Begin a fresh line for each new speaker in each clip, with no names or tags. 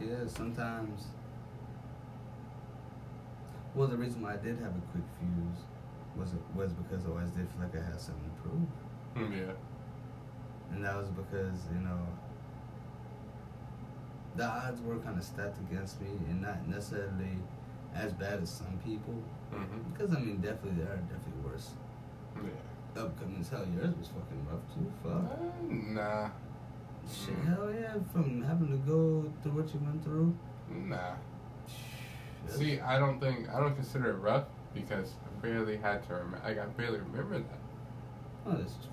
yeah, sometimes. Well, the reason why I did have a quick fuse was was because I always did feel like I had something to prove,
Mm, Yeah.
and that was because you know the odds were kind of stacked against me, and not necessarily as bad as some people.
Mm-hmm.
Because I mean, definitely there are definitely worse
Yeah.
upcomings. Hell, yours was fucking rough too. Fuck.
Uh, nah.
Shit, hell yeah, from having to go through what you went through.
Nah. See, I don't think I don't consider it rough because I barely had to remember. Like I barely remember that.
Oh, this is true.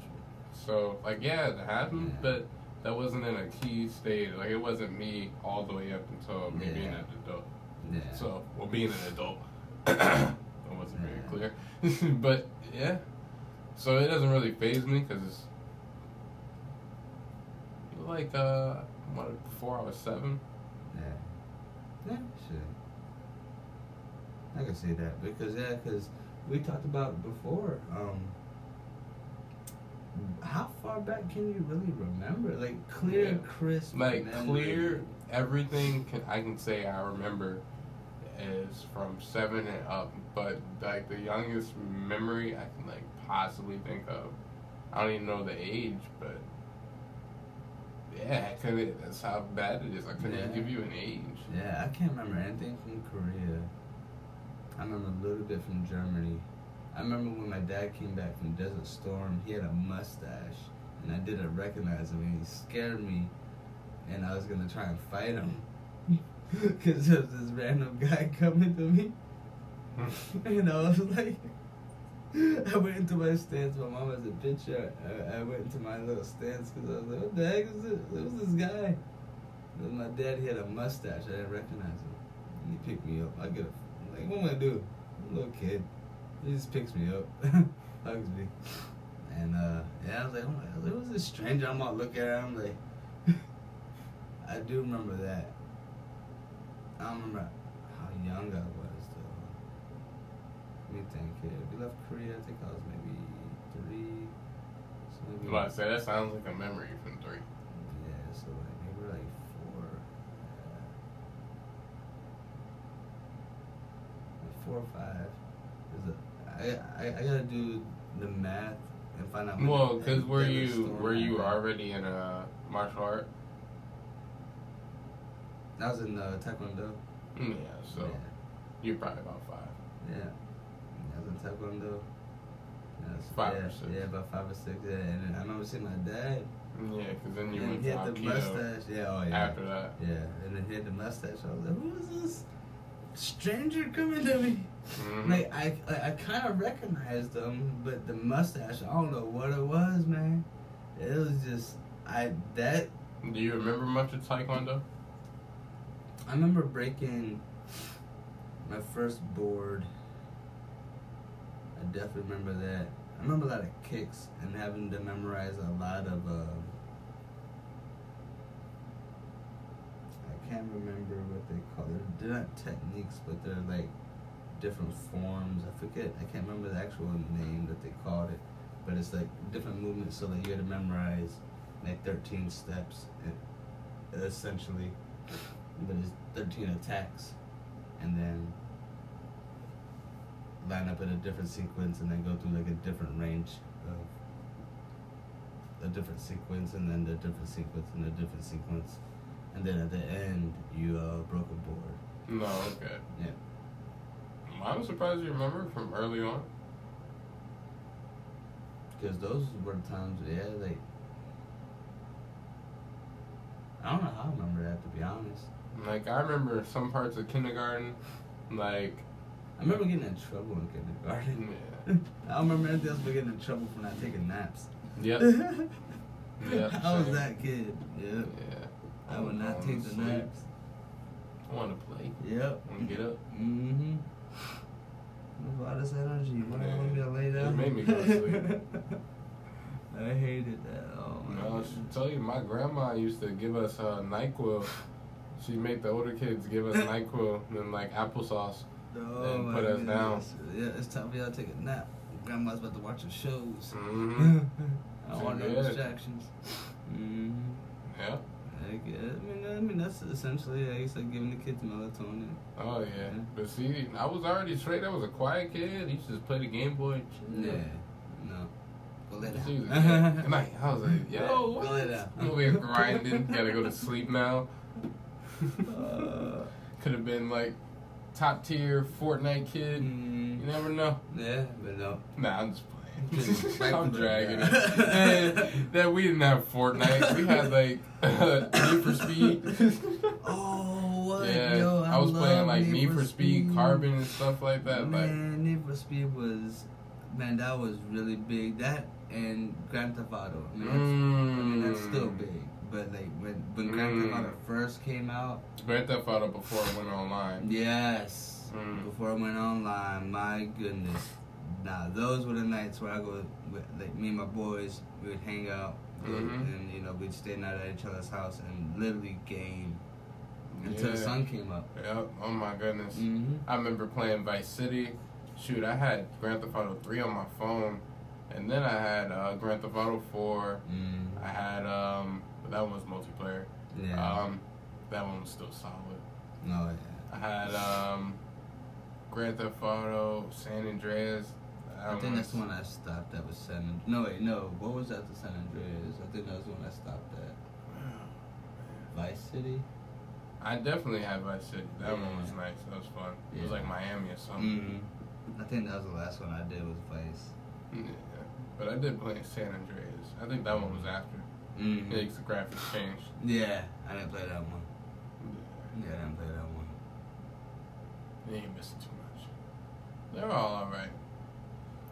So like yeah, it happened,
Yeah.
but that wasn't in a key stage. Like it wasn't me all the way up until me being
Yeah.
an adult.
Yeah.
So well, being an adult, that wasn't very clear. but yeah, so it doesn't really phase me because it's like uh, what before I was seven.
yeah. Yeah, shit. I can see that because yeah, because we talked about before. Um, how far back can you really remember? Like clear,
Yeah.
crisp,
like
memory.
clear everything can I can say I remember is from seven and up, but like the youngest memory I can like possibly think of, I don't even know the age, but yeah, cause it, that's how bad it is. I couldn't
Yeah.
give you an age.
Yeah, I can't remember anything from Korea. I remember a little bit from Germany. I remember when my dad came back from Desert Storm, he had a mustache, and I didn't recognize him, and he scared me, and I was gonna try and fight him. Because there was this random guy coming to me, and I was like, I went into my stance. My mom has a picture. I, I went into my little stance because I was like, what the heck is? It was this guy. Was my dad, he had a mustache. I didn't recognize him. And he picked me up. I get a, like, what am I do? I'm a little kid. He just picks me up, hugs me. And uh, yeah, I was like, oh my it was this stranger. I'm all looking at him like, I do remember that. I don't remember how young I was. Me think here. We left Korea. I think I was maybe three. So maybe.
Well, I say that sounds like a memory from three.
Yeah, so like maybe like four. Yeah. Four or five. I, I I gotta do the math and find out.
Well, because were you were you already in a martial art?
I was in uh, Taekwondo.
Mm, Yeah, so
yeah.
you're probably about five.
Yeah. I was in Taekwondo. Yeah, so-
Five or
yeah,
six.
Yeah, about five or six. Yeah, and then I remember seeing my dad.
Yeah, because then you
and
went
he
to
had the mustache. Yeah, oh yeah.
after that.
Yeah, and then he had the mustache. I was like, who is this stranger coming to me?
Mhm.
Like I, I, I kind of recognized him, but the mustache, I don't know what it was, man. It was just I that
Do you remember much of Taekwondo?
I remember breaking my first board. I definitely remember that. I remember a lot of kicks and having to memorize a lot of. Uh, I can't remember what they call it. They're not techniques, but they're like different forms. I forget. I can't remember the actual name that they called it, but it's like different movements. So that you had to memorize like thirteen steps, essentially but it's 13 attacks and then line up in a different sequence and then go through like a different range of a different sequence and then the different sequence and a different sequence and then at the end you uh, broke a board
No, okay.
Yeah.
I'm surprised you remember from early on.
because those were the times yeah like I don't know how I remember that to be honest
Like I remember some parts of kindergarten, like
I remember getting in trouble in kindergarten
yeah,
I remember anything else but getting in trouble for not taking naps
yep, Yep,
I was
same.
that kid. Yep.
yeah.
I would not take the
sleep.
naps.
I want to play.
Yep.
I want to get up.
Mm-hmm. All this energy, when I want to lay down.
It made me go to sleep.
I hated that. Oh my
No, I
goodness.
tell you, my grandma used to give us uh, Nyquil. She'd make the older kids give us Nyquil and like applesauce.
Oh
and put us down.
Yeah, it's time for y'all to take a nap. Grandma's about to watch her shows.
hmm
I don't want no distractions. Mm-hmm.
Yeah.
Heck yeah. I mean, I mean that's essentially like, it's like giving the kids melatonin.
Oh yeah.
Yeah.
But see, I was already straight. I was a quiet kid. He used to just play the Game Boy.
Yeah. No. Go lay down.
Good night. I was like, yo,
Go
what?
lay down.
Here grinding. Gotta go to sleep now.
Uh,
Could have been like top tier Fortnite kid. You
mm,
never know.
yeah, but no.
Nah, I'm just playing. I'm dragging it. that we didn't have Fortnite. We had like Need for Speed.
Oh, what?
yeah,
Yo,
I, was playing like Need for Speed, Carbon, and stuff like that. Like,
Man, Need for Speed was, man, that was really big. That and Grand Theft Auto. I mean, that's, I mean, that's still
Mm.
big. But like when when Grand Theft
Mm.
Auto first came out,
Grand Theft Auto before it went online.
yes,
Mm.
before it went online, my goodness. Now those were the nights where I go with like me and my boys. We would hang out,
Mhm.
and you know we'd stay night at each other's house and literally game until the sun came up.
Yep. Oh my goodness.
Mm-hmm.
I remember playing Vice City. Shoot, I had Grand Theft Auto 3 on my phone, and then I had uh, Grand Theft Auto 4.
Mm.
I had um, but that one was multiplayer.
Yeah.
Um, that one was still solid.
no. Yeah.
I had um, Grand Theft Auto San Andreas.
I think that's the one I stopped That was San. Andreas. No wait, no. What was that? The San Andreas. I think that was the one I stopped at. Wow. Vice City.
I definitely had Vice City. That one was nice. That was fun. It was like Miami or something.
Mm-hmm. I think that was the last one I did was Vice.
Yeah. But I did play San Andreas. I think that one was after.
Mm-hmm.
The graphics changed.
Yeah, I didn't play that one. Yeah, I didn't play that one.
You ain't missing too much. They're all alright.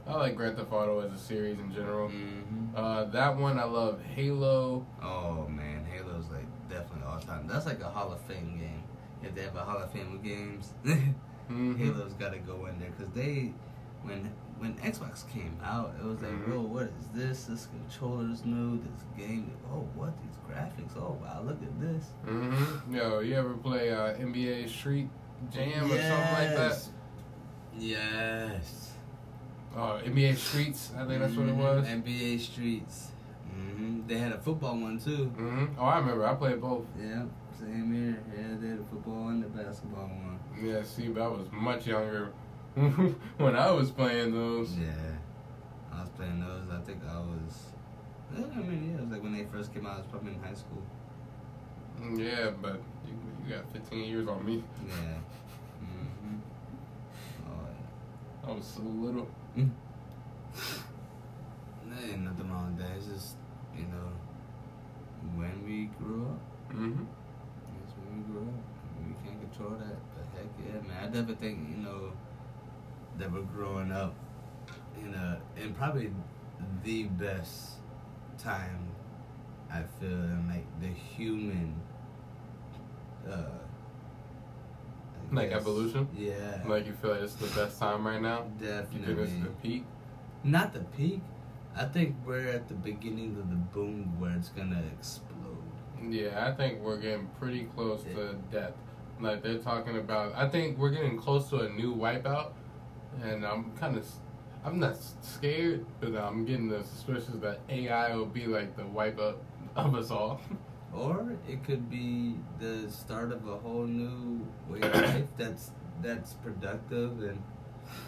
I like Grand Theft Auto as a series in general.
Mm-hmm.
Uh, that one I love. Halo.
Oh man, Halo's like definitely all time. That's like a Hall of Fame game. If they have a Hall of Fame of games,
Mhm.
Halo's got to go in there because they, when when Xbox came out, it was like,
Mhm.
whoa, what is this? This controller's new. This game. Oh, what these graphics? Oh wow, look at this.
hmm Yo, you ever play uh, NBA Street Jam or something like that?
Yes.
Oh, NBA Streets. I think that's what it was.
Mhm, NBA Streets. hmm They had a football one too.
hmm Oh, I remember. I played both.
Yeah, same here. Yeah, they had a football and the basketball one.
Yeah, see, but I was much younger when I was playing those.
Yeah, I was playing those. I think I was. yeah, I mean, yeah, it was like when they first came out. I was probably in high school.
Yeah, but you, you got 15 years on me.
Yeah. hmm Oh
I was so little.
yeah. There ain't nothing wrong with that. It's just you know when we grew up.
Mm-hmm.
That's when we grew up. We can't control that. But heck yeah, man. I definitely think, you know, that we're growing up in a in probably the best time I feel in like the human uh
Like evolution?
Yeah.
Like you feel like it's the best time right now? You think
definitely.
this is the peak?
Not the peak. I think we're at the beginning of the boom where it's gonna explode.
Yeah, I think we're getting pretty close
Yeah.
to death. Like they're talking about, I think we're getting close to a new wipeout, and I'm kind of, I'm not scared, but I'm getting the suspicious that AI will be like the wipe up of us all.
Or it could be the start of a whole new way of life that's that's productive and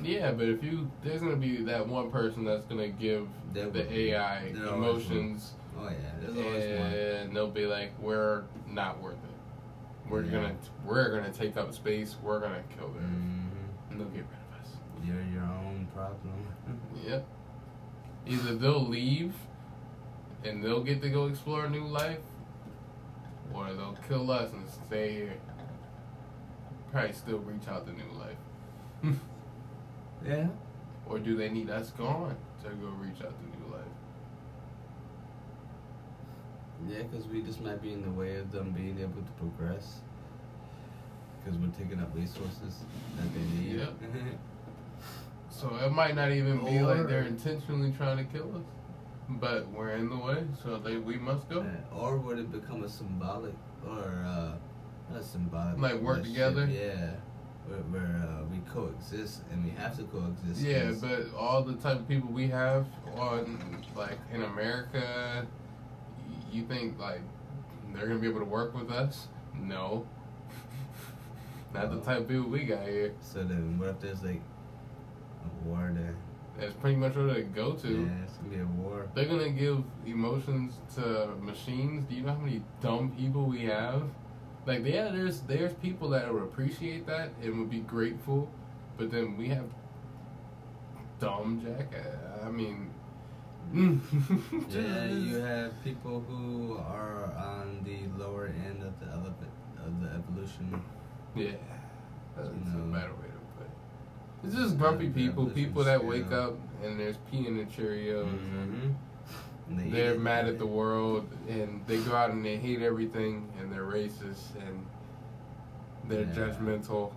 yeah, but if you, there's gonna be that one person that's gonna give
will
the. AI emotions,
oh yeah, there's always one.
and they'll be like, we're not worth it. We're
Yeah.
gonna, we're gonna take up space. We're gonna kill them,
hmm
and they'll get rid of.
You're your own problem.
Yep. Either they'll leave and they'll get to go explore a new life, or they'll kill us and stay here. Probably still reach out to new life.
yeah.
or do they need us gone to go reach out to new life?
Yeah, because we just might be in the way of them being able to progress. Because we're taking up resources that they need.
Yep. So it might not even be like they're intentionally trying to kill us, but we're in the way, so they we must go.
Or would it become a symbolic or uh, not a symbolic?
Like work together?
Yeah, where, where uh, we coexist and we have to coexist.
Yeah, but all the type of people we have on, like in America, you think like they're gonna be able to work with us? No. Not the type of people we got here.
So then, what if there's like war there?
That's pretty much what they go to.
Yeah, it's gonna be a war.
They're gonna give emotions to machines. Do you know how many dumb people we have? Like, yeah, there's there's people that would appreciate that and would be grateful, but then we have dumb jack. I mean,
Yeah, you have people who are on the lower end of the elev- of the evolution.
Yeah, that's
You
a
know.
better way to put it. It's just grumpy people, people that wake up and there's pee in the Cheerios. and
Mhm. And they
they're
it.
mad at the world and they go out and they hate everything and they're racist and they're
Yeah.
judgmental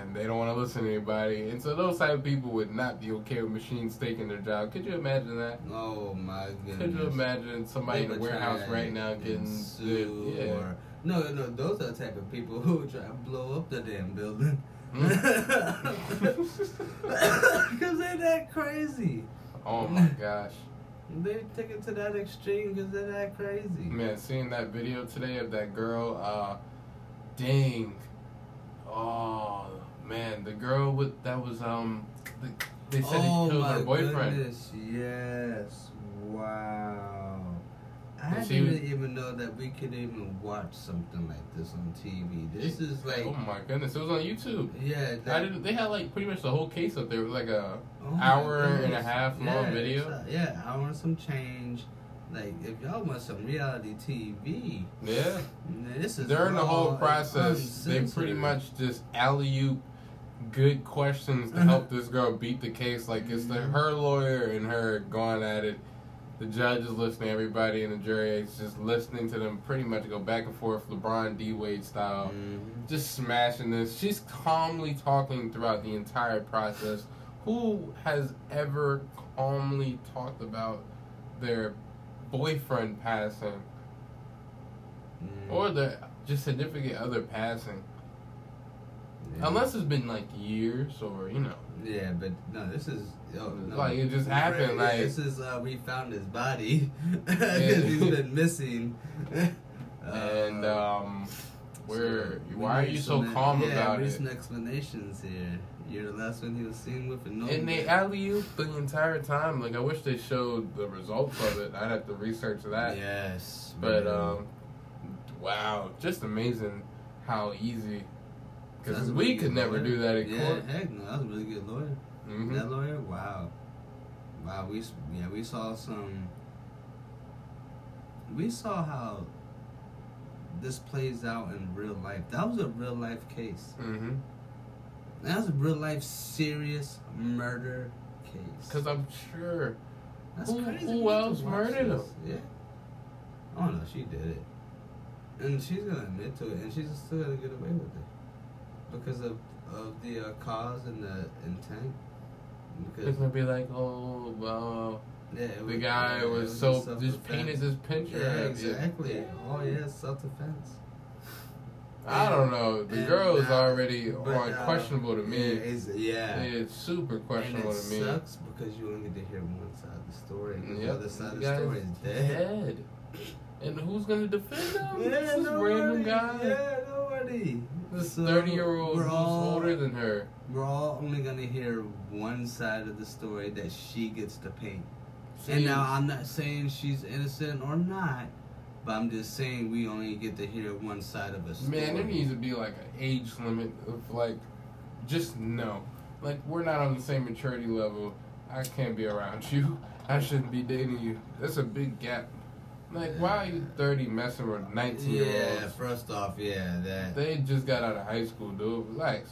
and they don't want to listen to anybody. And so those type of people would not be okay with machines taking their job. Could you imagine that?
Oh my goodness.
Could you imagine somebody in the
would
warehouse right now getting
sue
yeah.
or no, no, those are the type of people who try to blow up the damn building. Because they're that crazy.
Oh my gosh.
They take it to that extreme because they're that crazy.
Man, seeing that video today of that girl, uh, dang. Oh, man, the girl with, that was, um, the, they said
oh
he killed her boyfriend.
goodness, yes. Wow. I didn't even know that we could even watch something like this on TV. This is like,
oh my goodness, it was on YouTube.
yeah,
I
that,
didn't, they had like pretty much the whole case up there. It was like a
oh
hour and a half long
Yeah,
video.
a- yeah, I want some change. Like, if y'all want some reality TV,
yeah.
this is
During the whole process, they pretty much just alley oop good questions to help this girl beat the case. Like it's the,
Mhm.
her lawyer and her going at it. The judge is listening. Everybody in the jury is just listening to them. Pretty much go back and forth, LeBron D Wade style.
Mhm.
Just smashing this. She's calmly talking throughout the entire process. Who has ever calmly talked about their boyfriend passing
Mhm.
or the just significant other passing?
Yeah.
Unless it's been like years or you know.
Yeah, but no, this is no.
Like, it just happened,
Yeah,
like-
this is uh, we found his body because he's been missing.
and
Uh,
um,
so
where
we
why are you so calm
yeah,
about it?
some explanations here. You're the last one he was seen with, and no.
And they alley oop the entire time. Like I wish they showed the results of it. I'd have to research that.
Yes,
But
man.
um, wow, just amazing how easy. Because we could never
lawyer.
do that in
yeah,
court.
heck no, that was a really good lawyer.
Hmm
That lawyer, wow, wow. We yeah, we saw some. We saw how this plays out in real life. That was a real life case.
hmm
That was a real life serious murder case.
Because I'm sure.
That's
who-
crazy.
who
We have to
else murdered
this. Yeah. Oh no, she did it, and she's gonna admit to it, and she's still gonna get away with it because of of the uh, cause and the intent.
It's gonna be like, oh, well,
yeah,
the
was-
guy
yeah,
was so just painted his picture.
Yeah,
it.
exactly. Oh yeah, self defense.
I don't know. The
And
girl is already
but now-
questionable to
Yeah,
me.
it's, yeah.
It's super questionable
and it
to me.
sucks because you only get to hear one side of the story. The
Yep,
other side of
the
the story is dead.
dead. And who's gonna defend him?
Yeah,
this
nobody.
random guy.
Yeah, nobody.
This
uh,
thirty year old who's
all-
older than her.
We're all only gonna hear one side of the story that she gets to paint. And now I'm not saying she's innocent or not, but I'm just saying we only get to hear one side of a story.
man, there needs to be like an age limit of like, just no. Like we're not on the same maturity level. I can't be around you. I shouldn't be dating you. That's a big gap. Like, why are you thirty messing with nineteen year olds?
Yeah, first off, yeah, that.
They just got out of high school, dude. Relax.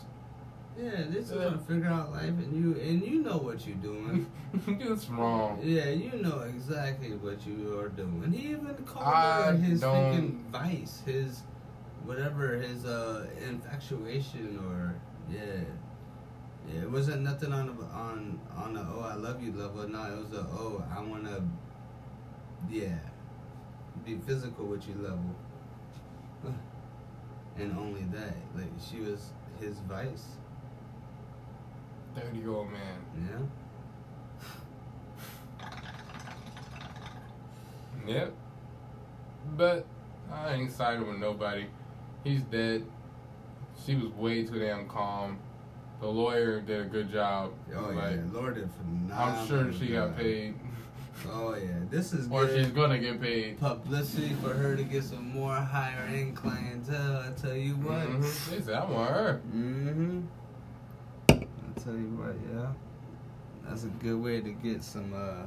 Yeah, this is gonna figure out life, and you and you know what you're doing.
It's wrong.
Yeah, you know exactly what you are doing. He even called
I
his freaking vice, his whatever, his uh infatuation or yeah. Yeah, it wasn't nothing on the, on on a oh I love you level. No, it was a oh I wanna yeah be physical with you level. And only that, like she was his vice.
Thirty year old man.
Yeah.
Yep. But I ain't siding with nobody. He's dead. She was way too damn calm. The lawyer did a good job.
Oh
Like,
yeah, Lord did phenomenal.
I'm sure she got paid,
Oh yeah, this is
or
good
she's gonna get paid.
publicity for her to get some more higher end clientele. I tell you what.
Mhm. They said I want her.
Mm-hmm. I tell you what, yeah. That's a good way to get some uh,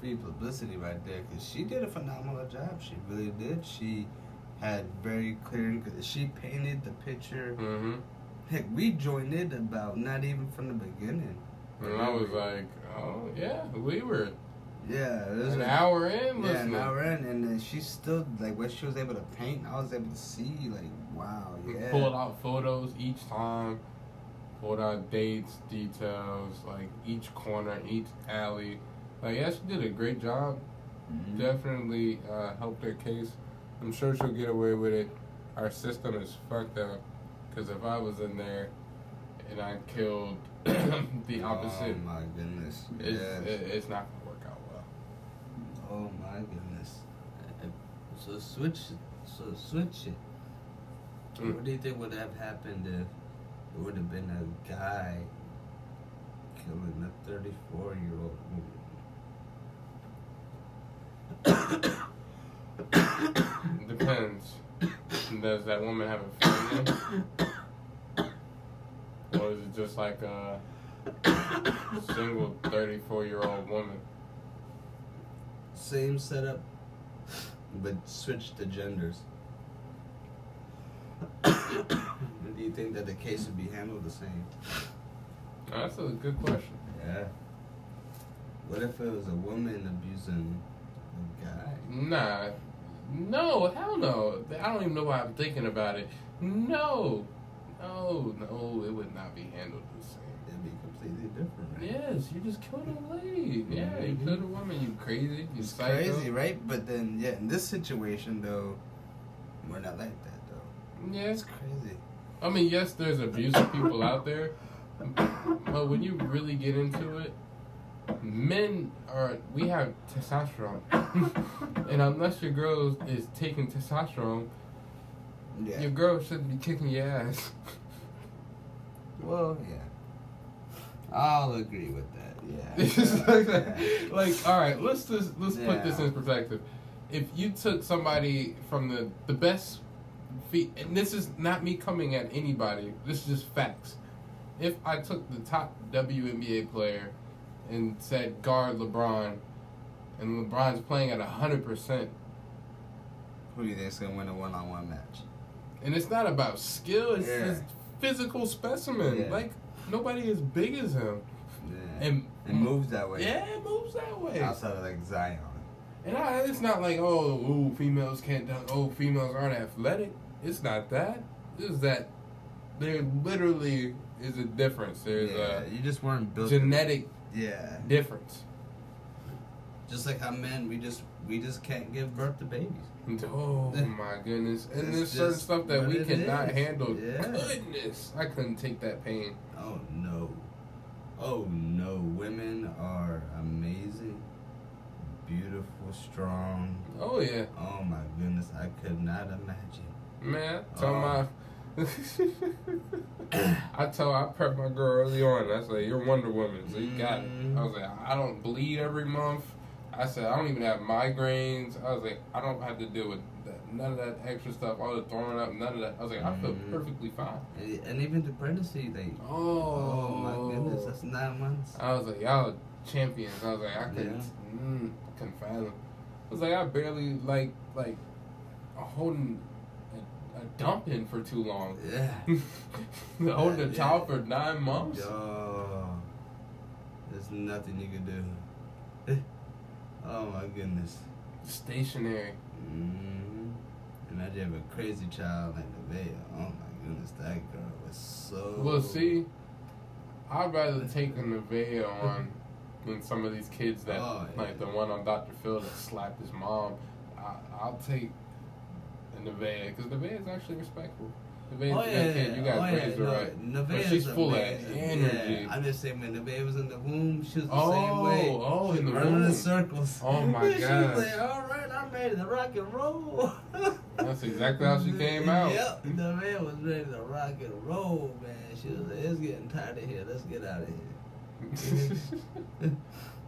free publicity right there, cause she did a phenomenal job. She really did. She had very clear. She painted the picture.
Mm-hmm.
Heck, we joined it about not even from the beginning.
And I was like, oh yeah, we were
Yeah, it was
an hour in
Yeah, an hour in, and then she still like what she was able to paint. I was able to see like, wow, yeah.
Pulled out photos each time. Pulled out dates, details, like each corner, each alley. Like, yeah, she did a great job.
Mhm.
Definitely uh, helped her case. I'm sure she'll get away with it. Our system is fucked up. Because if I was in there and I killed the opposite,
Oh my goodness.
it's,
yes.
it, it's not going to work out well.
Oh my goodness. Uh, So switch it. So switch it.
Mm.
What do you think would have happened if it would have been a guy killing a 34 year old woman?
Depends. Does that woman have a family? Or is it just like a single 34 year old woman?
Same setup, but switch the genders. do you think that the case would be handled the same?
That's a good question.
Yeah. What if it was a woman abusing a guy?
Nah. No, hell no. I don't even know why I'm thinking about it. No. No, no, it would not be handled the same.
It'd be completely different, right?
Yes, you just killed a lady. Yeah, you
Mhm.
killed a woman. You crazy. You
crazy, right? But then, yeah, in this situation, though, we're not like that, though.
Yeah,
It's crazy.
I mean, yes, there's abusive people out there, but when you really get into it, men are we have testosterone, and unless your girl is taking testosterone,
Yeah.
your girl shouldn't be kicking your ass.
well, yeah. I'll agree with that. Yeah.
Like,
Yeah.
like, all right, let's just let's put this in perspective. If you took somebody from the the best, fe- and this is not me coming at anybody. This is just facts. If I took the top WNBA player and said guard LeBron, and LeBron's playing at hundred percent,
Who do you think's gonna win a one-on-one match?
And it's not about skill, it's
Yeah.
his physical specimen.
Yeah.
Like nobody as big as him,
Yeah.
and
it moves that way.
Yeah, it moves that way.
Outside of like Zion.
And I, it's not like oh, ooh, females can't dunk. Oh, females aren't athletic. It's not that. It's that there literally is a difference. There's
yeah, you just weren't built.
genetic
yeah.
difference.
Just like how men, we just we just can't give birth to babies.
Oh, oh my goodness! And there's certain stuff that we cannot
is.
handle.
Yeah.
Goodness, I couldn't take that pain.
Oh no. Oh no. Women are amazing, beautiful, strong.
Oh yeah,
Oh my goodness, I could not imagine.
man. Tell
Oh.
my. I tell I prep my girl early on. I say you're Wonder Woman, so you got it. I mm-hmm. was like, I don't bleed every month. I said I don't even have migraines. I was like, I don't have to deal with that, none of that extra stuff, all the throwing up, none of that. I was like, I feel
Mhm.
perfectly fine.
And, even the pregnancy, thing.
Oh,
Oh my goodness, that's nine months.
I was like, y'all champions. I was like, I couldn't,
Yeah.
mm, couldn't fathom. I was like, I barely like like holding a, a dumping for too long.
Yeah.
holding a
Yeah.
child for nine months.
Yo, there's nothing you can do. oh my goodness.
Stationary.
hmm Imagine you have a crazy child like Nevaeh. Oh my goodness, that girl was so.
Well, see, I'd rather take a Nevaeh on than some of these kids that,
Oh, yeah.
like the one on Dr. Phil that slapped his mom. I, I'll take a Nevaeh because Nevaeh is actually respectful. Nevaeh's
oh,
oh
yeah.
You guys
oh, yeah, no,
right.
Nevaeh
But she's full of energy.
Yeah, I'm just saying when Nevaeh was in the womb, she was the
Oh,
same way.
oh,
She
in the
running
womb.
in circles.
Oh, my
she
gosh.
was like, all right, I'm ready to rock and roll.
That's exactly how she came out.
Yep, the man was ready to rock and roll, man. She was like, "It's getting tired of here. Let's get out of here."